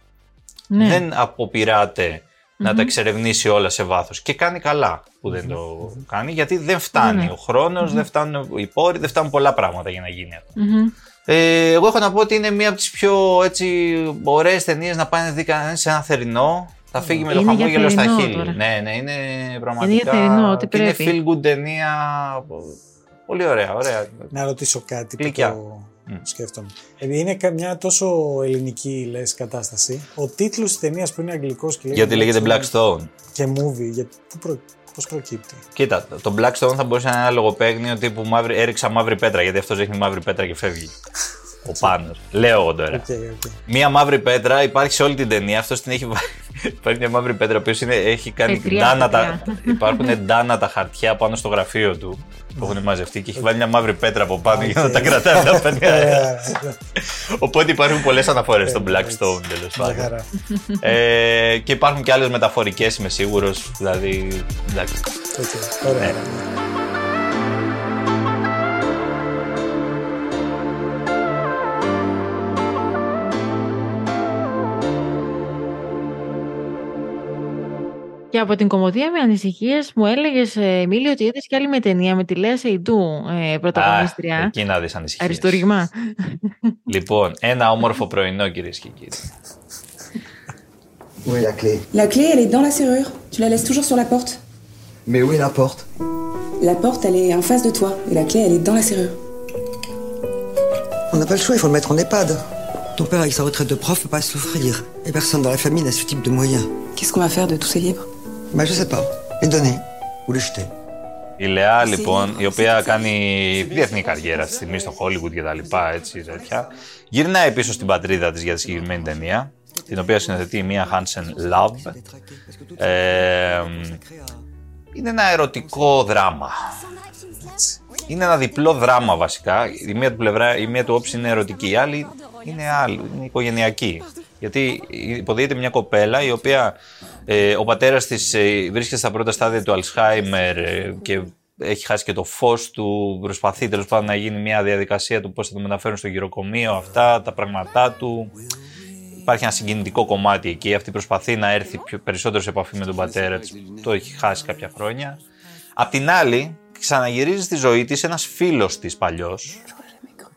Ναι. Δεν αποπειράται να Μμμ. τα εξερευνήσει όλα σε βάθος. Και κάνει καλά που δεν το κάνει, γιατί δεν φτάνει Ναι, ναι. ο χρόνος, δεν φτάνουν οι πόροι, δεν φτάνουν πολλά πράγματα για να γίνει αυτό. Μμμ. Ε, εγώ έχω να πω ότι είναι μία από τις πιο έτσι, ωραίες ταινίες να πάει να δει κανείς σε ένα θερινό. Θα φύγει με το Είναι για χαμόγελο στα θερινό χείλη. τώρα. Ναι, ναι, είναι πραγματικά. θερινό, ό,τι και είναι πρέπει. feel good ταινία. Πολύ ωραία, ωραία. Να ρωτήσω κάτι που Γλυκιά. Το σκέφτομαι. Επειδή είναι κα- μια τόσο ελληνική λες, κατάσταση, ο τίτλος της ταινίας που είναι αγγλικός και Γιατί λέγεται Black Stone. και movie, για, πού προ, πώς προκύπτει; Κοίτα, το Black Stone θα μπορούσε να είναι ένα λογοπαίγνιο τύπου μαύρη, έριξα μαύρη πέτρα, γιατί αυτός ρίχνει μαύρη πέτρα και φεύγει. Ο Πάνος. Λέω εγώ τώρα. OK, OK. Μία μαύρη πέτρα υπάρχει σε όλη την ταινία. Αυτός την έχει βάλει. Υπάρχει μια μαύρη πέτρα που έχει κάνει Πετριά, ντάνατα. πετριά. Υπάρχουν ντάνα τα χαρτιά πάνω στο γραφείο του που έχουν μαζευτεί και έχει βάλει μια μαύρη πέτρα από πάνω για να τα κρατάει να παίρνει αέρα. Οπότε υπάρχουν πολλές αναφορές στο Blackstone τέλος Μια πάντων. χαρά. Ε, και υπάρχουν και άλλες μεταφορικές, είμαι σίγουρος. Δηλαδή. Εντάξει. Και από την κομμωδία με ανησυχίε μου έλεγε, Εμίλιο, ότι είδε και άλλη με ταινία με τη Λέα Σεϊντού ε, Α, πρωταγωνίστρια. εκεί να δει ανησυχίε. Αριστούργημα. Λοιπόν, ένα όμορφο πρωινό κυρίε και κύριοι. Où est la clé La clé, elle est dans la serrure. Tu la laisses toujours sur la porte. Mais où est la porte La porte, elle est en face de toi. Et la clé, elle est dans la serrure. On n'a pas le choix, il faut le mettre en EHPAD. Ton père, avec sa retraite de prof, peut pas souffrir. Et personne dans la famille n'a ce type de moyens. Qu'est-ce qu'on va faire de tous ces livres Bah, je sais pas. Les donner. Ou les jeter. Η Λεά, λοιπόν, η οποία κάνει διεθνή καριέρα στη στιγμή στο Hollywood και τα λοιπά, έτσι, τέτοια, γυρνάει πίσω στην πατρίδα της για τη συγκεκριμένη ταινία, την οποία συνθετεί η Μία Hansen Love. Ε, είναι ένα ερωτικό δράμα. Είναι ένα διπλό δράμα βασικά. Η μία του πλευρά, η μία του όψη είναι ερωτική, η άλλη είναι άλλη, είναι οικογενειακή. Γιατί υποδίεται μια κοπέλα η οποία ε, ο πατέρας της ε, βρίσκεται στα πρώτα στάδια του Αλσχάιμερ ε, και έχει χάσει και το φως του, προσπαθεί τέλος πάντων να γίνει μια διαδικασία του πώς θα το μεταφέρουν στο γυροκομείο αυτά, τα πράγματά του. Υπάρχει ένα συγκινητικό κομμάτι εκεί, αυτή προσπαθεί να έρθει πιο, περισσότερο σε επαφή με τον πατέρα της, το έχει χάσει κάποια χρόνια. Απ' την άλλη, ξαναγυρίζει στη ζωή της ένας φίλος της παλιός, ο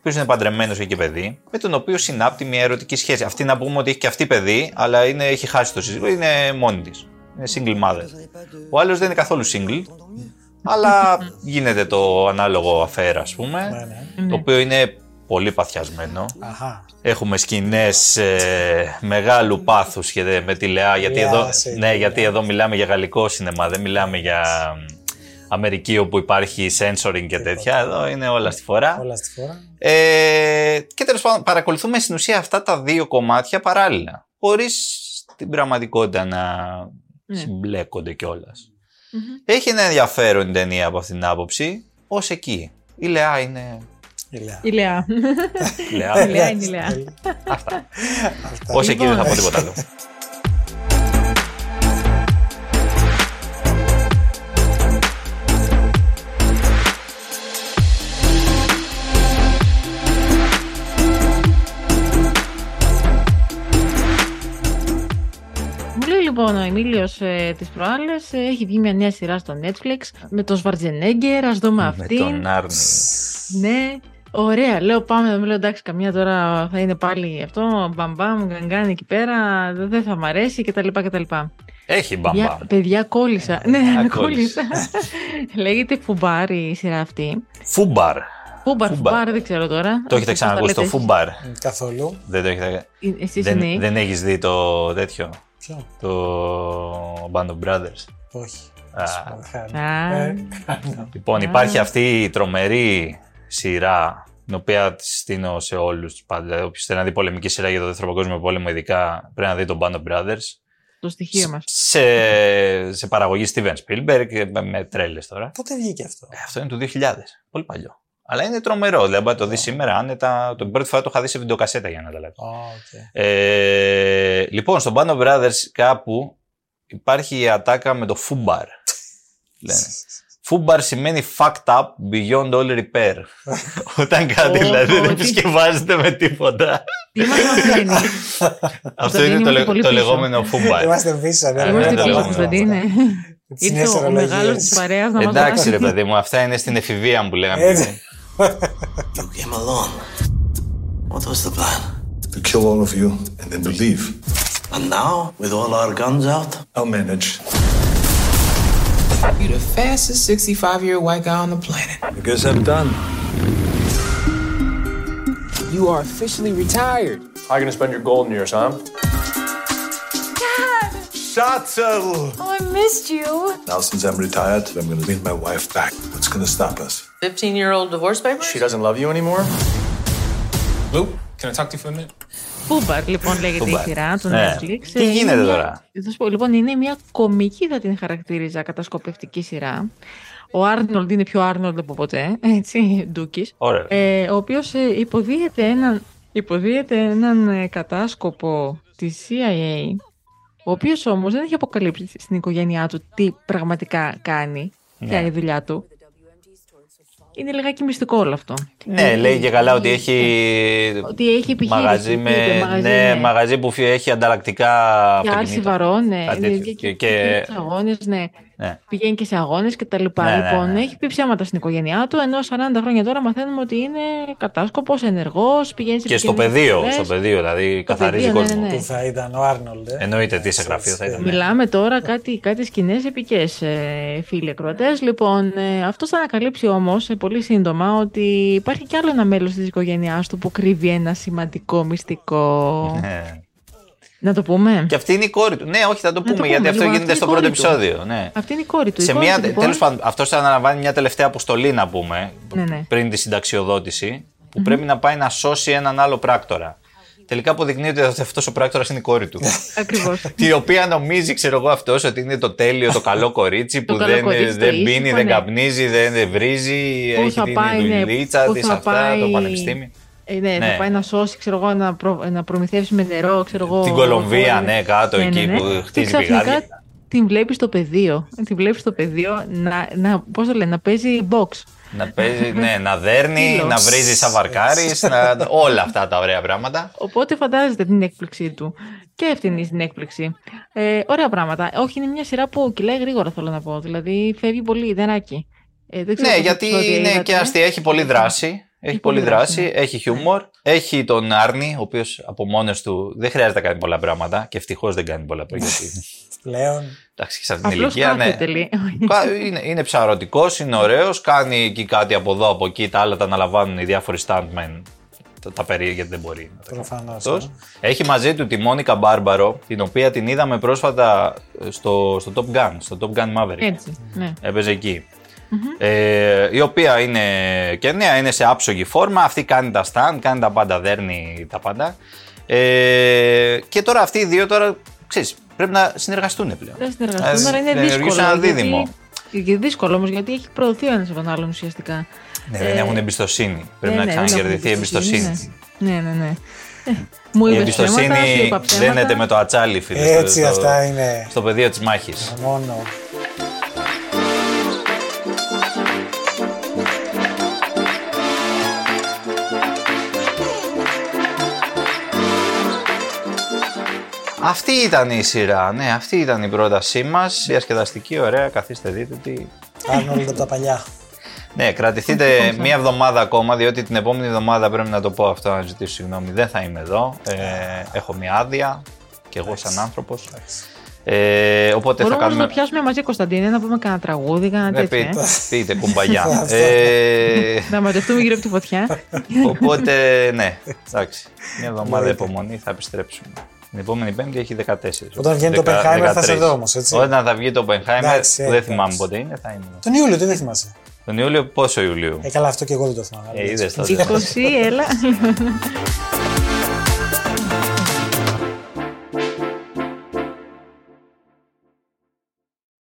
οποίο είναι παντρεμένος έχει και παιδί, με τον οποίο συνάπτει μια ερωτική σχέση. Αυτή να πούμε ότι έχει και αυτή παιδί, αλλά είναι, έχει χάσει το σύζυγο, είναι μόνη της. Είναι single mother. Ο άλλος δεν είναι καθόλου single, αλλά γίνεται το ανάλογο αφέρα, ας πούμε, το οποίο είναι πολύ παθιασμένο. Αχα. Έχουμε σκηνές ε, μεγάλου πάθους και δε- με τη Λεά, γιατί, Λεά, εδώ, σε- ναι, γιατί εδώ μιλάμε για γαλλικό σινεμά, δεν μιλάμε για μ, Αμερική όπου υπάρχει censoring και τέτοια. Εδώ είναι όλα στη φορά. Όλα στη φορά. Ε, και τέλος πάντων παρακολουθούμε στην ουσία αυτά τα δύο κομμάτια παράλληλα, χωρίς την πραγματικότητα να Ναι. συμπλέκονται κιόλας. Έχει ένα ενδιαφέρον η ταινία από αυτήν την άποψη, ως εκεί. Η Λεά είναι... Η Λεά. Η Λεά. Η Λεά. Η Λεά είναι η Λεά. Αυτά. Ως εκεί δεν θα πω τίποτα άλλο. Λοιπόν, ο Εμίλιος ε, τις προάλλες έχει βγει μια νέα σειρά στο Netflix με τον Σβαρτζενέγκερ. Ας δούμε Με αυτή. τον Άρνη. Ναι, ωραία. Λέω πάμε, λέω εντάξει, καμιά τώρα θα είναι πάλι αυτό. Μπαμπάμ, γκαγκάν εκεί πέρα. Δεν θα μ' αρέσει κτλ. κτλ. Έχει Παιδιά, μπαμπά. παιδιά κόλλησα. ναι, με κόλλησε. κόλλησα. Λέγεται Φουμπάρ η σειρά αυτή. Φούμπαρ. Φούμπαρ, Φούμπαρ. Φουμπάρ, δεν ξέρω τώρα. Το έχετε Πώς τα ξανακούσει το λέτε Φούμπαρ. Καθόλου. Δεν το έχετε. εσείς. Ε, Εσείς Δεν, εννοείς; δεν έχεις δει το τέτοιο; Ποιο; Το Band of Brothers. Όχι. Α, Α. Ε, Λοιπόν, υπάρχει αυτή η τρομερή σειρά, την οποία της στείνω σε όλους τους πάντα. Όποιος θέλει να δει πολεμική σειρά για το Δεύτερο Παγκόσμιο Πόλεμο, ειδικά πρέπει να δει τον Band of Brothers. Το στοιχείο μας. Σε, σε παραγωγή Steven Spielberg, με, με τρέλες τώρα. Πότε βγήκε αυτό; Ε, αυτό είναι του 2000. Πολύ παλιό. Αλλά είναι τρομερό. Δηλαδή, μπορεί να το δεις σήμερα άνετα. Την πρώτη φορά το είχα δει σε βιντεοκασέτα για να τα λέω. Α, οκ. Ε, λοιπόν, στο Band of Brothers κάπου υπάρχει η ατάκα με το Fubar. Λένε. Fubar σημαίνει fucked up beyond all repair. Όταν κάτι Ω, δηλαδή δεν τι- επισκευάζεται με τίποτα. Τι μας μαθαίνει; Αυτό Κωνσταντίνε, είναι το, είμαστε λε- πολύ το πίσω. λεγόμενο Fubar. Είμαστε πίσω, ναι. Είμαστε ναι, πίσω, ναι, ναι. Κωνσταντίνε. Τις Ήρθε νέες ο, ο ορολογίες. μεγάλος της παρέας να μας Εντάξει μάθει. ρε παιδί μου, αυτά είναι στην εφηβεία μου που λέγαμε. you came alone. What was the plan? To kill all of you and then to leave. And now, with all our guns out? I'll manage. You're the fastest 65 year old white guy on the planet. Because I'm done. You are officially retired. How are you going to spend your golden years, huh? Dad! Schatzel! Oh, I missed you. Now, since I'm retired, I'm going to win my wife back. What's gonna stop us? 15 year old divorce papers? She doesn't love you anymore? Luke, can I talk to you for a minute? Φούμπαρ, λοιπόν, λέγεται η Fubar. σειρά του Ναι. Netflix. Τι Ε, είναι γίνεται μια- τώρα; Θα σου πω, λοιπόν, είναι μια κομική, θα την χαρακτήριζα, κατασκοπευτική σειρά. Ο Άρνολντ είναι πιο Άρνολντ από ποτέ, έτσι, Ντούκης. Ωραία. Ε, ο οποίος ε, υποδίεται έναν, υποδίεται έναν ε, κατάσκοπο της CIA, ο οποίος όμως δεν έχει αποκαλύψει στην οικογένειά του τι πραγματικά κάνει, ποια Ναι. είναι η δουλειά του. Είναι λιγάκι μυστικό όλο αυτό. Ναι, λέει και καλά ότι έχει. Ότι έχει επιχείρηση. Μαγαζί, με, είπε, μαγαζί, ναι, ναι. μαγαζί που φυ- έχει ανταλλακτικά Για άρση αυτοκίνητα. βαρών, ναι. Κάτι ναι, τέτοιο. και, Και- και, και- σε αγώνες, ναι. Ναι. Πηγαίνει και σε αγώνες και τα λοιπά. Ναι, ναι, λοιπόν, ναι. έχει πει ψέματα στην οικογένειά του, ενώ 40 χρόνια τώρα μαθαίνουμε ότι είναι κατάσκοπος, ενεργός, πηγαίνει σε Και στο επικίνδυνες πεδίο, δουλειές. στο πεδίο, δηλαδή καθαρίζει πεδίο, ναι, κόσμο. ναι, ναι. Που θα ήταν ο Άρνολντ. ε; Εννοείται τι σε γραφείο θα ήταν. ναι. Μιλάμε τώρα κάτι, κάτι σκηνές επικές, ε, φίλοι ακροατές. Λοιπόν, ε, αυτός θα ανακαλύψει όμως ε, πολύ σύντομα ότι υπάρχει κι άλλο ένα μέλος της οικογένειάς του που κρύβει ένα σημαντικό μυστικό. Ναι. Να το πούμε. Και αυτή είναι η κόρη του. Ναι, όχι, θα το πούμε, πούμε, γιατί αυτό λοιπόν, γίνεται αυτή στο είναι η πρώτο κόρη του. επεισόδιο. Ναι. Αυτή είναι η κόρη του. Η Σε κόρη μια, του, λοιπόν, τέλος πάντων, αυτός θα αναλαμβάνει μια τελευταία αποστολή, να πούμε, Ναι, ναι. πριν τη συνταξιοδότηση, που πρέπει να πάει να σώσει έναν άλλο πράκτορα. Τελικά αποδεικνύεται ότι αυτός ο πράκτορας είναι η κόρη του. Ακριβώς. η οποία νομίζει, ξέρω εγώ, αυτός ότι είναι το τέλειο, το καλό κορίτσι που Το καλό δεν, κορίτσι, το δεν πίνει, ήσυχο, δεν ναι. καπνίζει, δεν, δεν βρίζει, Πού έχει θα την πάει, ναι, δουλίτσα πού της θα αυτά, πάει- το πανεπιστήμιο. Ε, ναι, Ναι. θα πάει να σώσει, ξέρω εγώ, να, προ, να προμηθεύσει με νερό, ξέρω εγώ. Την Κολομβία, χώρες. ναι, κάτω εκεί που χτίζει Και ξαφνικά πηγάδια. την βλέπεις στο πεδίο. Την βλέπεις στο πεδίο να, να, πώς το λένε, να παίζει box. Να παίζει, ναι, να δέρνει, Φίλος. να βρίζει σαβαρκάρι, να... όλα αυτά τα ωραία πράγματα. Οπότε φαντάζεστε την έκπληξή του. Και αυτή την έκπληξη. Ε, ωραία πράγματα. Όχι, είναι μια σειρά που κυλάει γρήγορα, θέλω να πω. Δηλαδή φεύγει πολύ ιδεράκι. Ε, δεν ξέρω Ναι, πόσα γιατί επεισόδια είναι είδατε. και αστεία, έχει πολλή δράση. Έχει πολύ πολλή δράση, δράση, έχει χιούμορ. Έχει τον Άρνη, ο οποίος από μόνος του δεν χρειάζεται να κάνει πολλά πράγματα και ευτυχώς δεν κάνει πολλά πράγματα. Γιατί Πλέον. εντάξει, και σε αυτήν την Απλώς ηλικία. Ναι. κάθεται, λέει. Κα- είναι, είναι ψαρωτικός, είναι ωραίος, κάνει εκεί κάτι από εδώ, από εκεί. Τα άλλα τα αναλαμβάνουν οι διάφοροι stuntmen. Τα, τα περί, γιατί δεν μπορεί να τα κάνει Προφανώς. αυτός. Έχει μαζί του τη Μόνικα Μπάρμπαρο, την οποία την είδαμε πρόσφατα στο, στο Top Gun, στο Top Gun Maverick. Έτσι, ναι. Έπαιζε εκεί. Ε, η οποία είναι και νέα, είναι σε άψογη φόρμα. Αυτή κάνει τα stand, κάνει τα πάντα, δέρνει τα πάντα. Ε, και τώρα αυτοί οι δύο τώρα, ξέρεις, πρέπει να συνεργαστούν πλέον. Δεν συνεργαστούν, Να αλλά είναι δημιουργήσουν δύσκολο. ένα δίδυμο. Γιατί, και δύσκολο όμως, γιατί έχει προωθεί ο ένας από τον άλλον ουσιαστικά. Ναι, δεν Ε, έχουν εμπιστοσύνη. Πρέπει ναι, να ναι, δεν ξανακερδιθεί η έχουν εμπιστοσύνη. Ναι, ναι, ναι. Ε, Μου Η είπες εμπιστοσύνη ψέματα, σου είπα ψέματα. δένεται με το ατσάλι, φίλε. Έτσι, στο, αυτά είναι. στο πεδίο της μάχης. Μόνο. Αυτή ήταν η σειρά. Ναι, αυτή ήταν η πρότασή μας. Διασκεδαστική, ωραία. Καθίστε, δείτε τι. Άρνολντ από τα παλιά. Ναι, κρατηθείτε μία εβδομάδα ακόμα, διότι την επόμενη εβδομάδα πρέπει να το πω αυτό, να ζητήσω συγγνώμη. Δεν θα είμαι εδώ. Ε, έχω μία άδεια και εγώ σαν άνθρωπος. Ε, οπότε Μπορούμε θα όμως κάνουμε. να πιάσουμε μαζί Κωνσταντίνε, να πούμε κανένα τραγούδι, κανένα Ναι, τέτοιο. πείτε, ε. πείτε κουμπαγιά. ε, Να μαζευτούμε γύρω από τη φωτιά. οπότε, ναι, εντάξει. Μια εβδομάδα Εννοείται. υπομονή θα επιστρέψουμε. Την επόμενη Πέμπτη έχει 14. Όταν βγαίνει το Δεκα- Oppenheimer θα είσαι 13. εδώ όμως, έτσι. Όταν θα βγει το Oppenheimer, Εντάξει, που ε, δεν εντάξει. θυμάμαι πότε είναι, θα είμαι. εδώ. Τον Ιούλιο, τι δεν θυμάσαι; Τον Ιούλιο, πόσο Ιουλίου. Ε, καλά, αυτό και εγώ δεν το θυμάμαι. Ε, είδες τότε. 20, έλα.